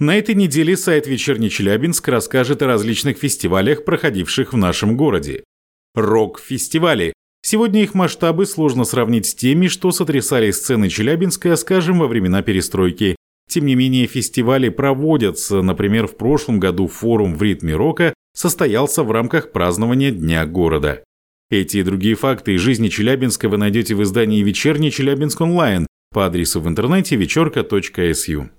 На этой неделе сайт «Вечерний Челябинск» расскажет о различных фестивалях, проходивших в нашем городе. Рок-фестивали. Сегодня их масштабы сложно сравнить с теми, что сотрясали сцены Челябинска, скажем, во времена перестройки. Тем не менее, фестивали проводятся. Например, в прошлом году форум в ритме рока состоялся в рамках празднования Дня города. Эти и другие факты из жизни Челябинска вы найдете в издании «Вечерний Челябинск онлайн» по адресу в интернете вечерка.су.